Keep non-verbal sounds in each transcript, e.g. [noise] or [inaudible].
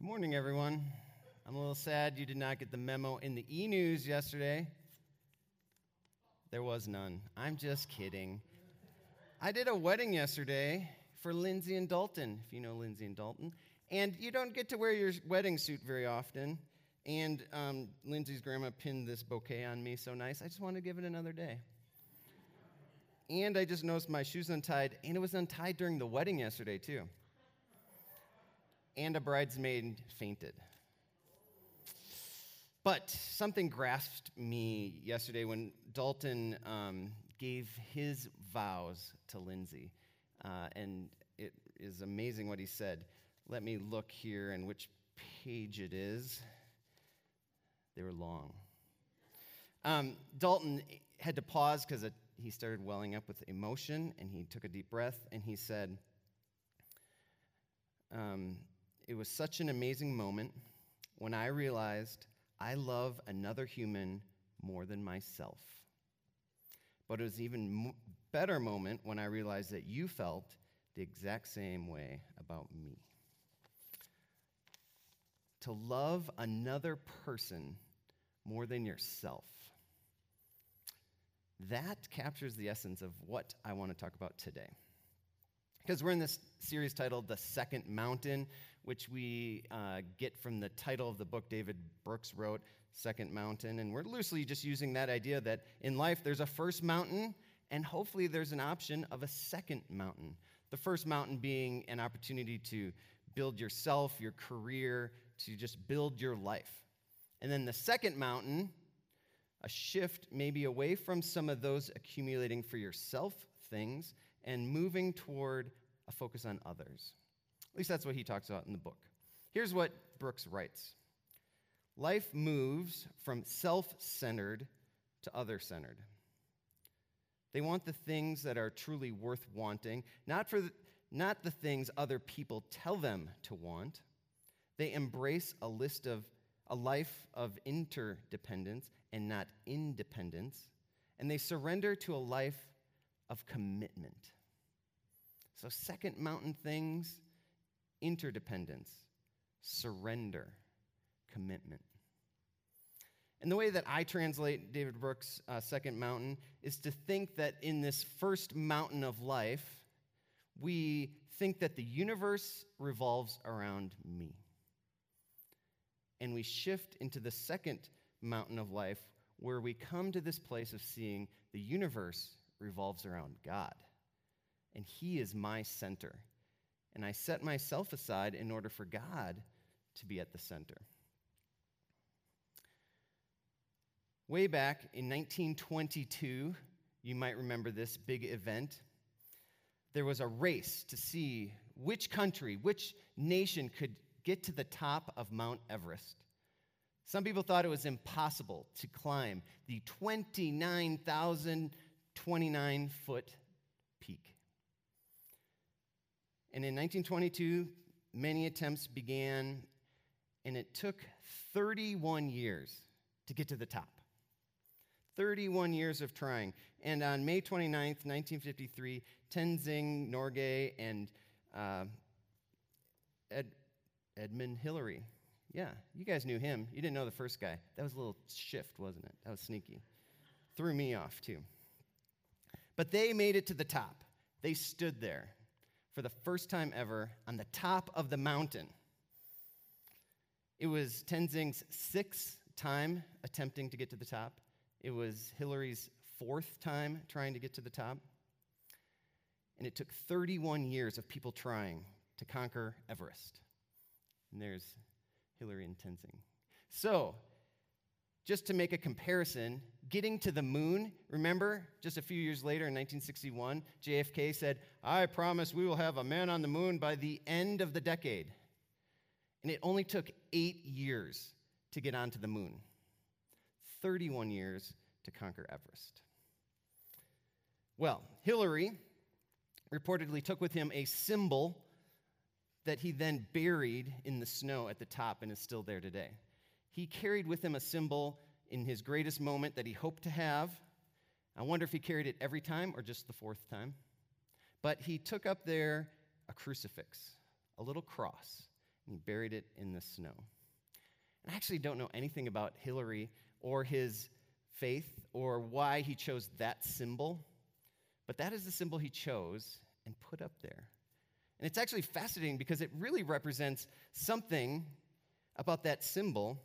Good morning, everyone. I'm a little sad you did not get the memo in the e news yesterday. There was none. I'm just kidding. I did a wedding yesterday for Lindsay and Dalton, if you know Lindsay and Dalton. And you don't get to wear your wedding suit very often. And um, Lindsay's grandma pinned this bouquet on me so nice. I just wanted to give it another day. And I just noticed my shoes untied, and it was untied during the wedding yesterday, too. And a bridesmaid fainted. But something grasped me yesterday when Dalton um, gave his vows to Lindsay. Uh, and it is amazing what he said. Let me look here and which page it is. They were long. Um, Dalton had to pause because he started welling up with emotion and he took a deep breath and he said, um, It was such an amazing moment when I realized I love another human more than myself. But it was even better moment when I realized that you felt the exact same way about me. To love another person more than yourself. That captures the essence of what I want to talk about today. Because we're in this series titled The Second Mountain, which we uh, get from the title of the book David Brooks wrote, Second Mountain. And we're loosely just using that idea that in life there's a first mountain, and hopefully there's an option of a second mountain. The first mountain being an opportunity to build yourself, your career, to just build your life. And then the second mountain, a shift maybe away from some of those accumulating for yourself things and moving toward a focus on others. At least that's what he talks about in the book. Here's what Brooks writes Life moves from self centered to other centered. They want the things that are truly worth wanting, not, for the, not the things other people tell them to want. They embrace a list of a life of interdependence and not independence, and they surrender to a life of commitment. So, second mountain things interdependence, surrender, commitment. And the way that I translate David Brooks' uh, second mountain is to think that in this first mountain of life, we think that the universe revolves around me. And we shift into the second mountain of life where we come to this place of seeing the universe revolves around God. And He is my center. And I set myself aside in order for God to be at the center. Way back in 1922, you might remember this big event. There was a race to see which country, which nation could get to the top of Mount Everest. Some people thought it was impossible to climb the 29,029 foot peak. And in 1922, many attempts began, and it took 31 years to get to the top. 31 years of trying. And on May 29th, 1953, Tenzing Norgay and uh, Ed, Edmund Hillary, yeah, you guys knew him. You didn't know the first guy. That was a little shift, wasn't it? That was sneaky. Threw me off, too. But they made it to the top. They stood there for the first time ever on the top of the mountain. It was Tenzing's sixth time attempting to get to the top. It was Hillary's fourth time trying to get to the top. And it took 31 years of people trying to conquer Everest. And there's Hillary and Tenzing. So, just to make a comparison, getting to the moon, remember, just a few years later in 1961, JFK said, I promise we will have a man on the moon by the end of the decade. And it only took eight years to get onto the moon. 31 years to conquer Everest. Well, Hillary reportedly took with him a symbol that he then buried in the snow at the top and is still there today. He carried with him a symbol in his greatest moment that he hoped to have. I wonder if he carried it every time or just the fourth time. But he took up there a crucifix, a little cross, and he buried it in the snow. And I actually don't know anything about Hillary or his faith or why he chose that symbol, but that is the symbol he chose and put up there. And it's actually fascinating because it really represents something about that symbol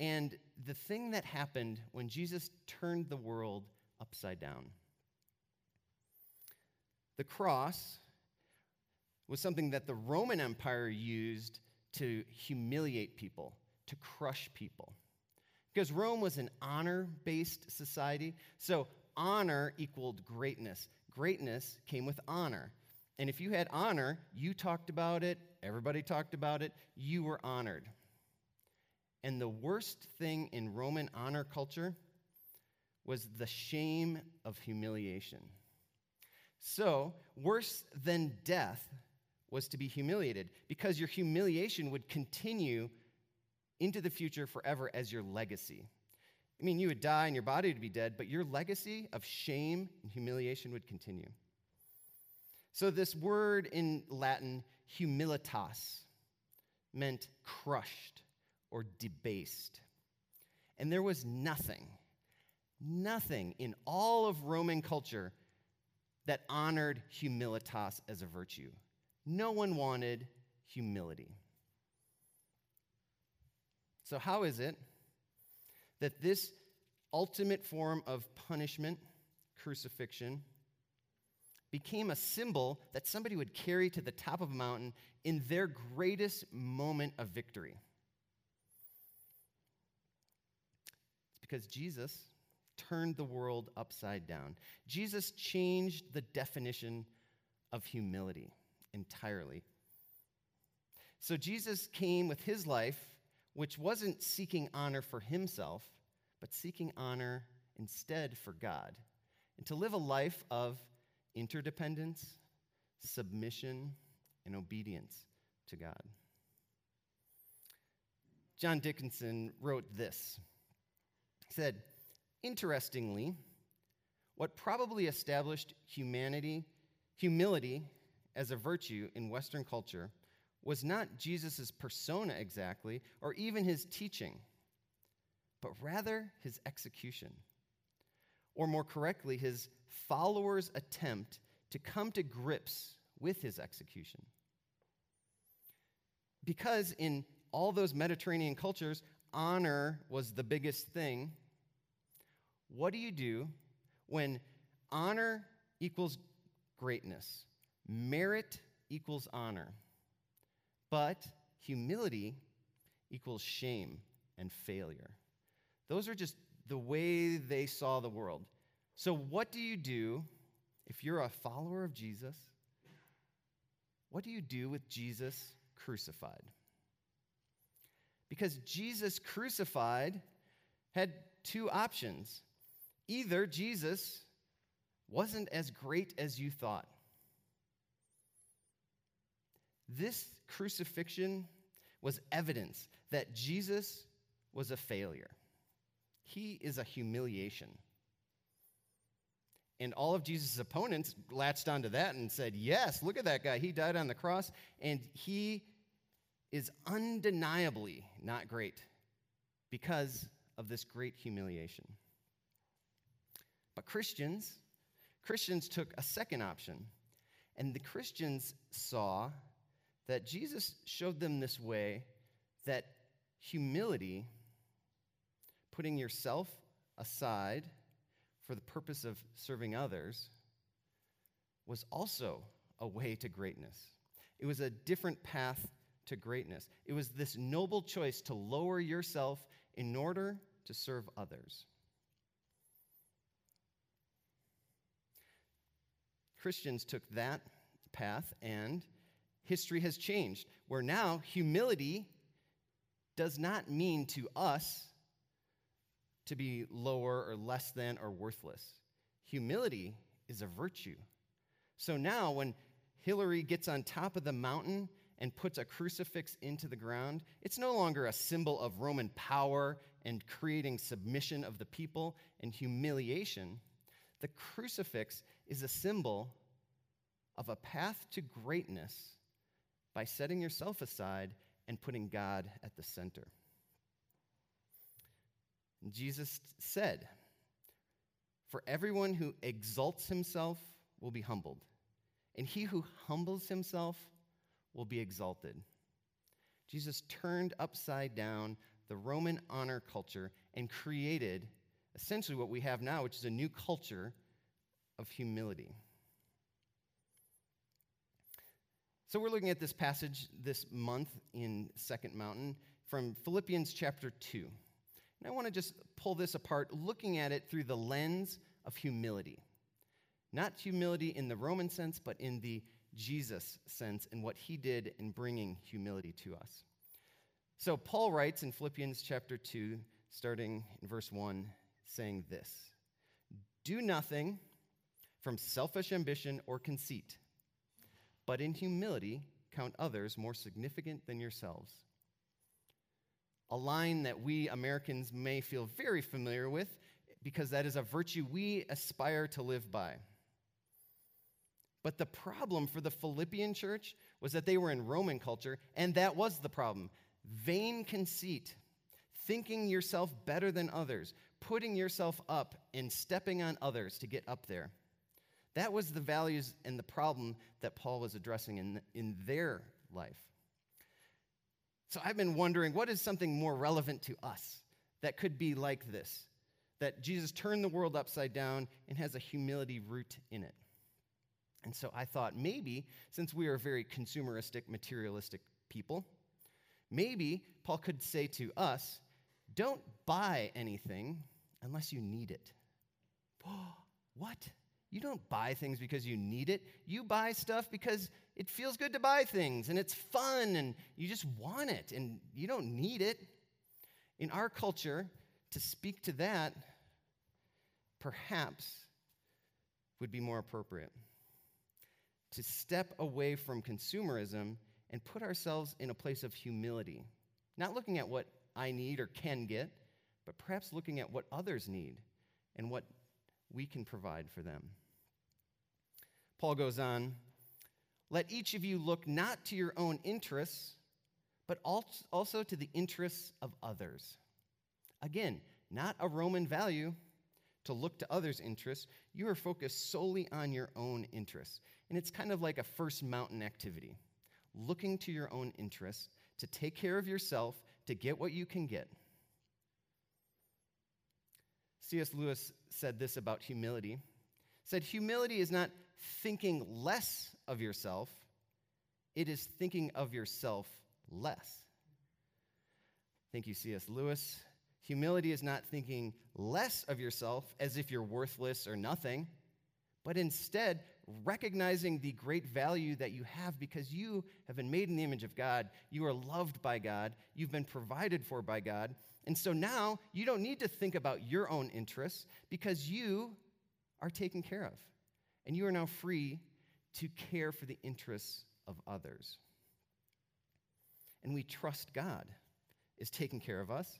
and the thing that happened when Jesus turned the world upside down. The cross was something that the Roman Empire used to humiliate people, to crush people. Because Rome was an honor based society, so honor equaled greatness. Greatness came with honor. And if you had honor, you talked about it, everybody talked about it, you were honored. And the worst thing in Roman honor culture was the shame of humiliation. So, worse than death was to be humiliated because your humiliation would continue into the future forever as your legacy. I mean, you would die and your body would be dead, but your legacy of shame and humiliation would continue. So, this word in Latin, humilitas, meant crushed or debased. And there was nothing, nothing in all of Roman culture that honored humilitas as a virtue. No one wanted humility. So, how is it that this ultimate form of punishment, crucifixion, became a symbol that somebody would carry to the top of a mountain in their greatest moment of victory? Because Jesus turned the world upside down. Jesus changed the definition of humility entirely. So Jesus came with his life, which wasn't seeking honor for himself, but seeking honor instead for God, and to live a life of interdependence, submission, and obedience to God. John Dickinson wrote this. He said, Interestingly, what probably established humanity, humility as a virtue in Western culture was not Jesus' persona exactly, or even his teaching, but rather his execution. Or more correctly, his followers' attempt to come to grips with his execution. Because in all those Mediterranean cultures, honor was the biggest thing what do you do when honor equals greatness, merit equals honor, but humility equals shame and failure? Those are just the way they saw the world. So, what do you do if you're a follower of Jesus? What do you do with Jesus crucified? Because Jesus crucified had two options Either Jesus wasn't as great as you thought. This crucifixion was evidence that Jesus was a failure. He is a humiliation. And all of Jesus' opponents latched onto that and said, Yes, look at that guy. He died on the cross, and he is undeniably not great because of this great humiliation. But Christians, Christians took a second option. And the Christians saw that Jesus showed them this way that humility, putting yourself aside for the purpose of serving others, was also a way to greatness. It was a different path to greatness. It was this noble choice to lower yourself in order to serve others. Christians took that path, and history has changed, where now humility does not mean to us to be lower or less than or worthless. Humility is a virtue. So now, when Hillary gets on top of the mountain and puts a crucifix into the ground, it's no longer a symbol of Roman power and creating submission of the people and humiliation. The crucifix is a symbol of a path to greatness by setting yourself aside and putting God at the center. Jesus said, For everyone who exalts himself will be humbled, and he who humbles himself will be exalted. Jesus turned upside down the Roman honor culture and created essentially what we have now, which is a new culture of humility. So we're looking at this passage this month in Second Mountain from Philippians chapter 2. And I want to just pull this apart, looking at it through the lens of humility. Not humility in the Roman sense, but in the Jesus sense and what he did in bringing humility to us. So Paul writes in Philippians chapter 2, starting in verse 1, saying this Do nothing from selfish ambition or conceit, but in humility count others more significant than yourselves. A line that we Americans may feel very familiar with because that is a virtue we aspire to live by. But the problem for the Philippian church was that they were in Roman culture, and that was the problem. Vain conceit, thinking yourself better than others, putting yourself up and stepping on others to get up there. That was the values and the problem that Paul was addressing in, in their life. So I've been wondering what is something more relevant to us that could be like this? That Jesus turned the world upside down and has a humility root in it. And so I thought maybe, since we are very consumeristic, materialistic people, maybe Paul could say to us, don't buy anything unless you need it. [gasps] what? You don't buy things because you need it. You buy stuff because it feels good to buy things and it's fun and you just want it and you don't need it. In our culture, to speak to that perhaps would be more appropriate. To step away from consumerism and put ourselves in a place of humility, not looking at what I need or can get, but perhaps looking at what others need and what we can provide for them. Paul goes on, let each of you look not to your own interests, but also to the interests of others. Again, not a Roman value to look to others' interests. You are focused solely on your own interests. And it's kind of like a first mountain activity looking to your own interests, to take care of yourself, to get what you can get. C.S. Lewis said this about humility. Said humility is not thinking less of yourself, it is thinking of yourself less. Thank you, C.S. Lewis. Humility is not thinking less of yourself as if you're worthless or nothing, but instead recognizing the great value that you have because you have been made in the image of God. You are loved by God. You've been provided for by God. And so now you don't need to think about your own interests because you are taken care of. And you are now free to care for the interests of others. And we trust God is taking care of us,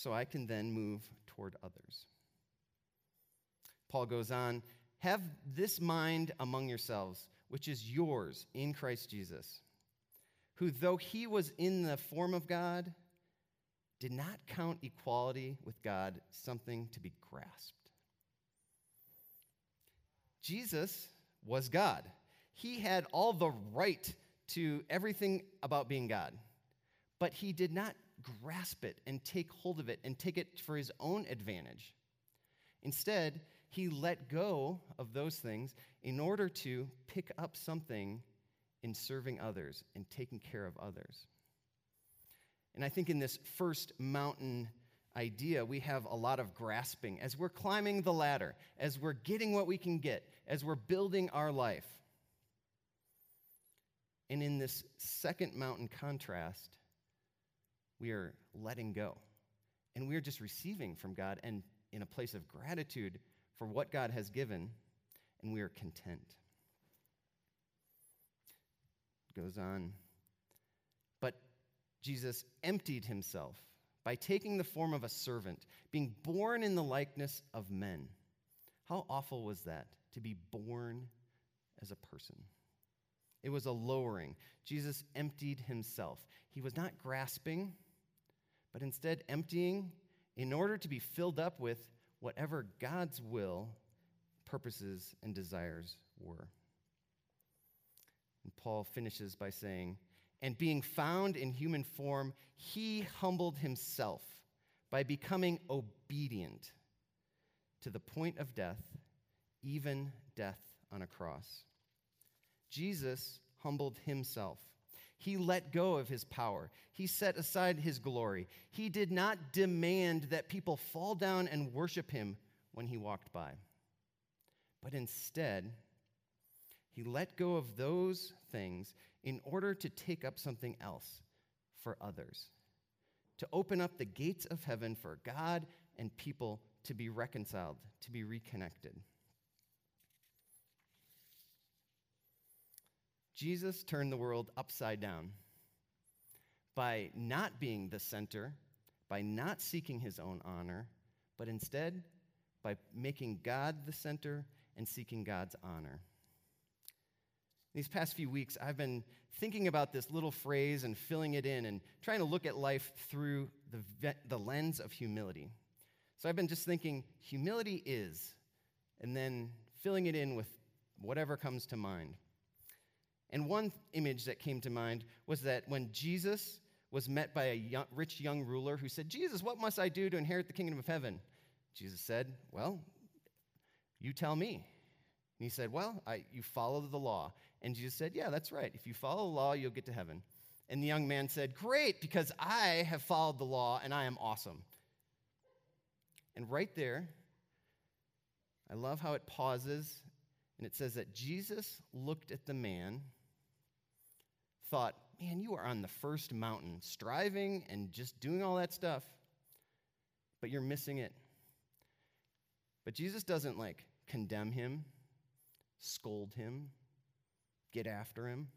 so I can then move toward others. Paul goes on have this mind among yourselves, which is yours in Christ Jesus, who, though he was in the form of God, did not count equality with God something to be grasped. Jesus was God. He had all the right to everything about being God, but he did not grasp it and take hold of it and take it for his own advantage. Instead, he let go of those things in order to pick up something in serving others and taking care of others. And I think in this first mountain idea, we have a lot of grasping as we're climbing the ladder, as we're getting what we can get, as we're building our life. And in this second mountain contrast, we are letting go. And we are just receiving from God and in a place of gratitude for what God has given, and we are content. Goes on. But Jesus emptied himself by taking the form of a servant, being born in the likeness of men. How awful was that to be born as a person? It was a lowering. Jesus emptied himself. He was not grasping, but instead emptying in order to be filled up with whatever God's will, purposes, and desires were. And Paul finishes by saying, And being found in human form, he humbled himself by becoming obedient to the point of death, even death on a cross. Jesus humbled himself. He let go of his power. He set aside his glory. He did not demand that people fall down and worship him when he walked by. But instead, he let go of those things in order to take up something else for others, to open up the gates of heaven for God and people to be reconciled, to be reconnected. Jesus turned the world upside down by not being the center, by not seeking his own honor, but instead by making God the center and seeking God's honor. These past few weeks, I've been thinking about this little phrase and filling it in and trying to look at life through the, the lens of humility. So I've been just thinking, humility is, and then filling it in with whatever comes to mind. And one image that came to mind was that when Jesus was met by a young, rich young ruler who said, Jesus, what must I do to inherit the kingdom of heaven? Jesus said, Well, you tell me. And he said, Well, I, you follow the law. And Jesus said, Yeah, that's right. If you follow the law, you'll get to heaven. And the young man said, Great, because I have followed the law and I am awesome. And right there, I love how it pauses and it says that Jesus looked at the man thought, man, you are on the first mountain, striving and just doing all that stuff, but you're missing it. But Jesus doesn't like condemn him, scold him, get after him.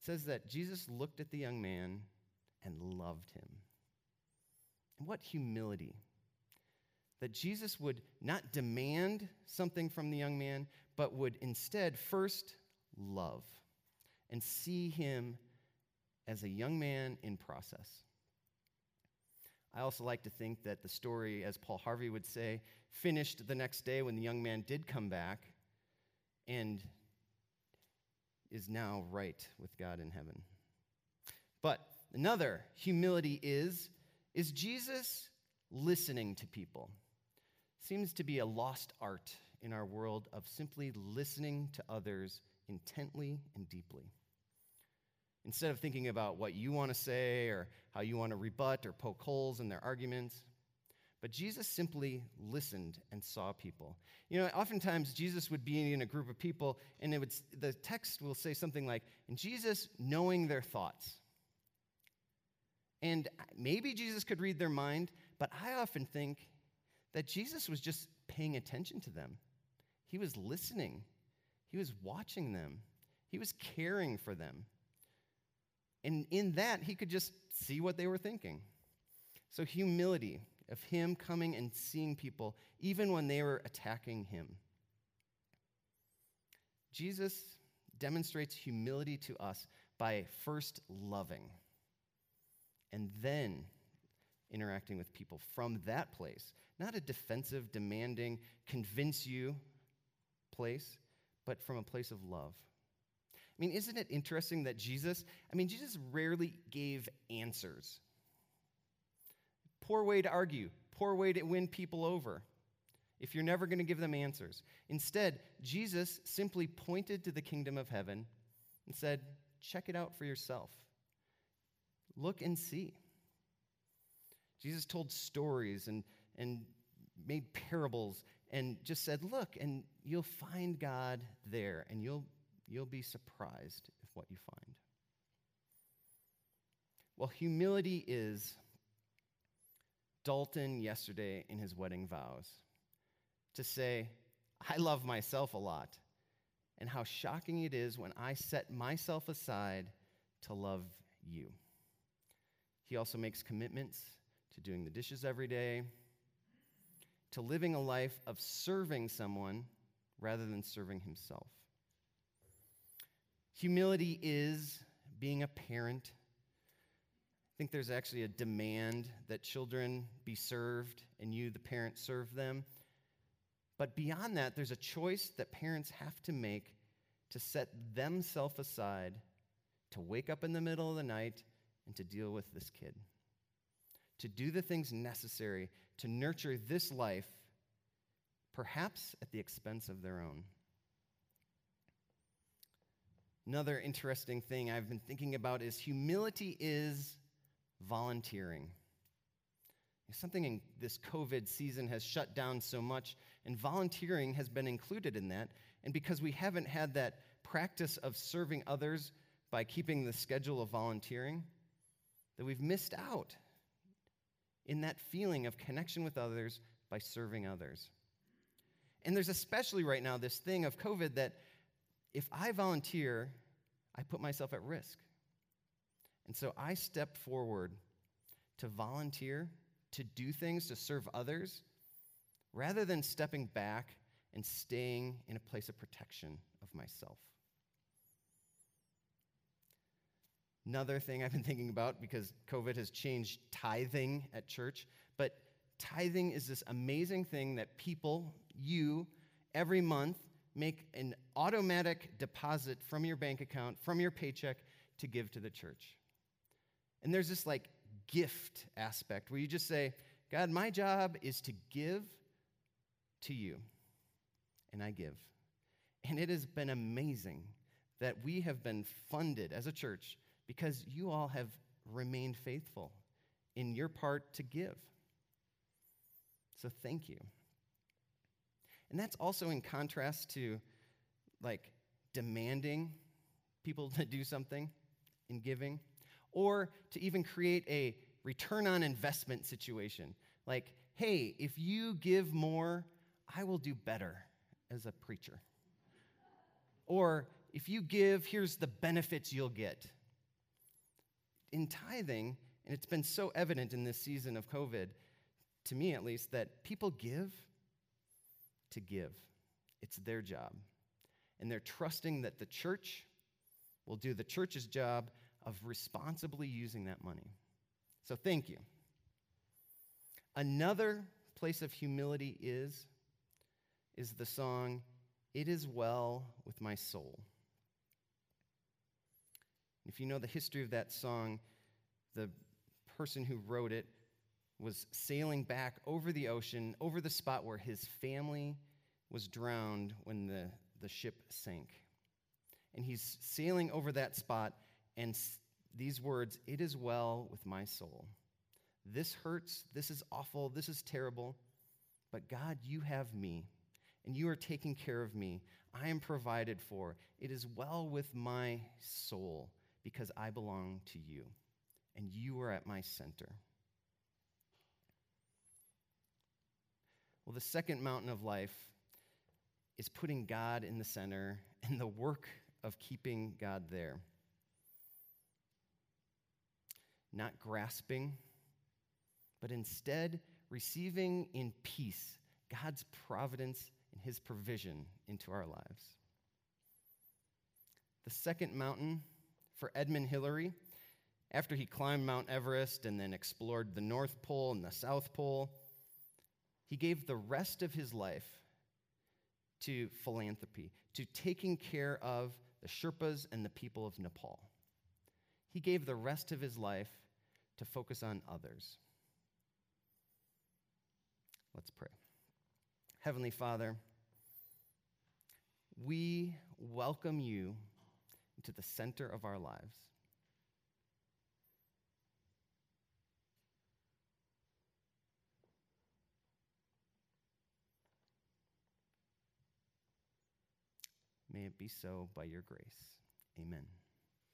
It says that Jesus looked at the young man and loved him. And what humility! That Jesus would not demand something from the young man, but would instead first love and see him as a young man in process. I also like to think that the story, as Paul Harvey would say, finished the next day when the young man did come back and is now right with God in heaven. But another humility is is Jesus listening to people? Seems to be a lost art in our world of simply listening to others intently and deeply. Instead of thinking about what you want to say or how you want to rebut or poke holes in their arguments, but Jesus simply listened and saw people. You know, oftentimes Jesus would be in a group of people, and it would, the text will say something like, and Jesus knowing their thoughts. And maybe Jesus could read their mind, but I often think that Jesus was just paying attention to them. He was listening, he was watching them, he was caring for them. And in that, he could just see what they were thinking. So, humility of him coming and seeing people, even when they were attacking him. Jesus demonstrates humility to us by first loving and then interacting with people from that place. Not a defensive, demanding, convince you place, but from a place of love. I mean, isn't it interesting that Jesus, I mean, Jesus rarely gave answers. Poor way to argue, poor way to win people over if you're never going to give them answers. Instead, Jesus simply pointed to the kingdom of heaven and said, Check it out for yourself. Look and see. Jesus told stories and, and made parables and just said, Look, and you'll find God there, and you'll you'll be surprised at what you find. Well, humility is Dalton yesterday in his wedding vows to say, I love myself a lot, and how shocking it is when I set myself aside to love you. He also makes commitments to doing the dishes every day, to living a life of serving someone rather than serving himself. Humility is being a parent. I think there's actually a demand that children be served and you, the parent, serve them. But beyond that, there's a choice that parents have to make to set themselves aside to wake up in the middle of the night and to deal with this kid. To do the things necessary to nurture this life, perhaps at the expense of their own. Another interesting thing I've been thinking about is humility is volunteering. Something in this COVID season has shut down so much, and volunteering has been included in that. And because we haven't had that practice of serving others by keeping the schedule of volunteering, that we've missed out in that feeling of connection with others by serving others. And there's especially right now this thing of COVID that if I volunteer, I put myself at risk. And so I step forward to volunteer, to do things, to serve others, rather than stepping back and staying in a place of protection of myself. Another thing I've been thinking about because COVID has changed tithing at church, but tithing is this amazing thing that people, you, every month make an automatic deposit from your bank account, from your paycheck, to give to the church. And there's this like gift aspect where you just say, God, my job is to give to you. And I give. And it has been amazing that we have been funded as a church because you all have remained faithful in your part to give. So thank you. And that's also in contrast to like demanding people [laughs] to do something in giving or to even create a return on investment situation. Like, hey, if you give more, I will do better as a preacher. Or if you give, here's the benefits you'll get. In tithing, and it's been so evident in this season of COVID, to me at least, that people give to give. It's their job. And they're trusting that the church will do the church's job of responsibly using that money. So thank you. Another place of humility is is the song It is well with my soul. If you know the history of that song, the person who wrote it was sailing back over the ocean, over the spot where his family was drowned when the, the ship sank. And he's sailing over that spot, and s- these words, It is well with my soul. This hurts. This is awful. This is terrible. But God, you have me, and you are taking care of me. I am provided for. It is well with my soul because I belong to you, and you are at my center. Well, the second mountain of life is putting God in the center and the work of keeping God there. Not grasping, but instead receiving in peace God's providence and his provision into our lives. The second mountain for Edmund Hillary, after he climbed Mount Everest and then explored the North Pole and the South Pole, he gave the rest of his life to philanthropy, to taking care of the Sherpas and the people of Nepal. He gave the rest of his life to focus on others. Let's pray. Heavenly Father, we welcome you into the center of our lives. May it be so by your grace. Amen.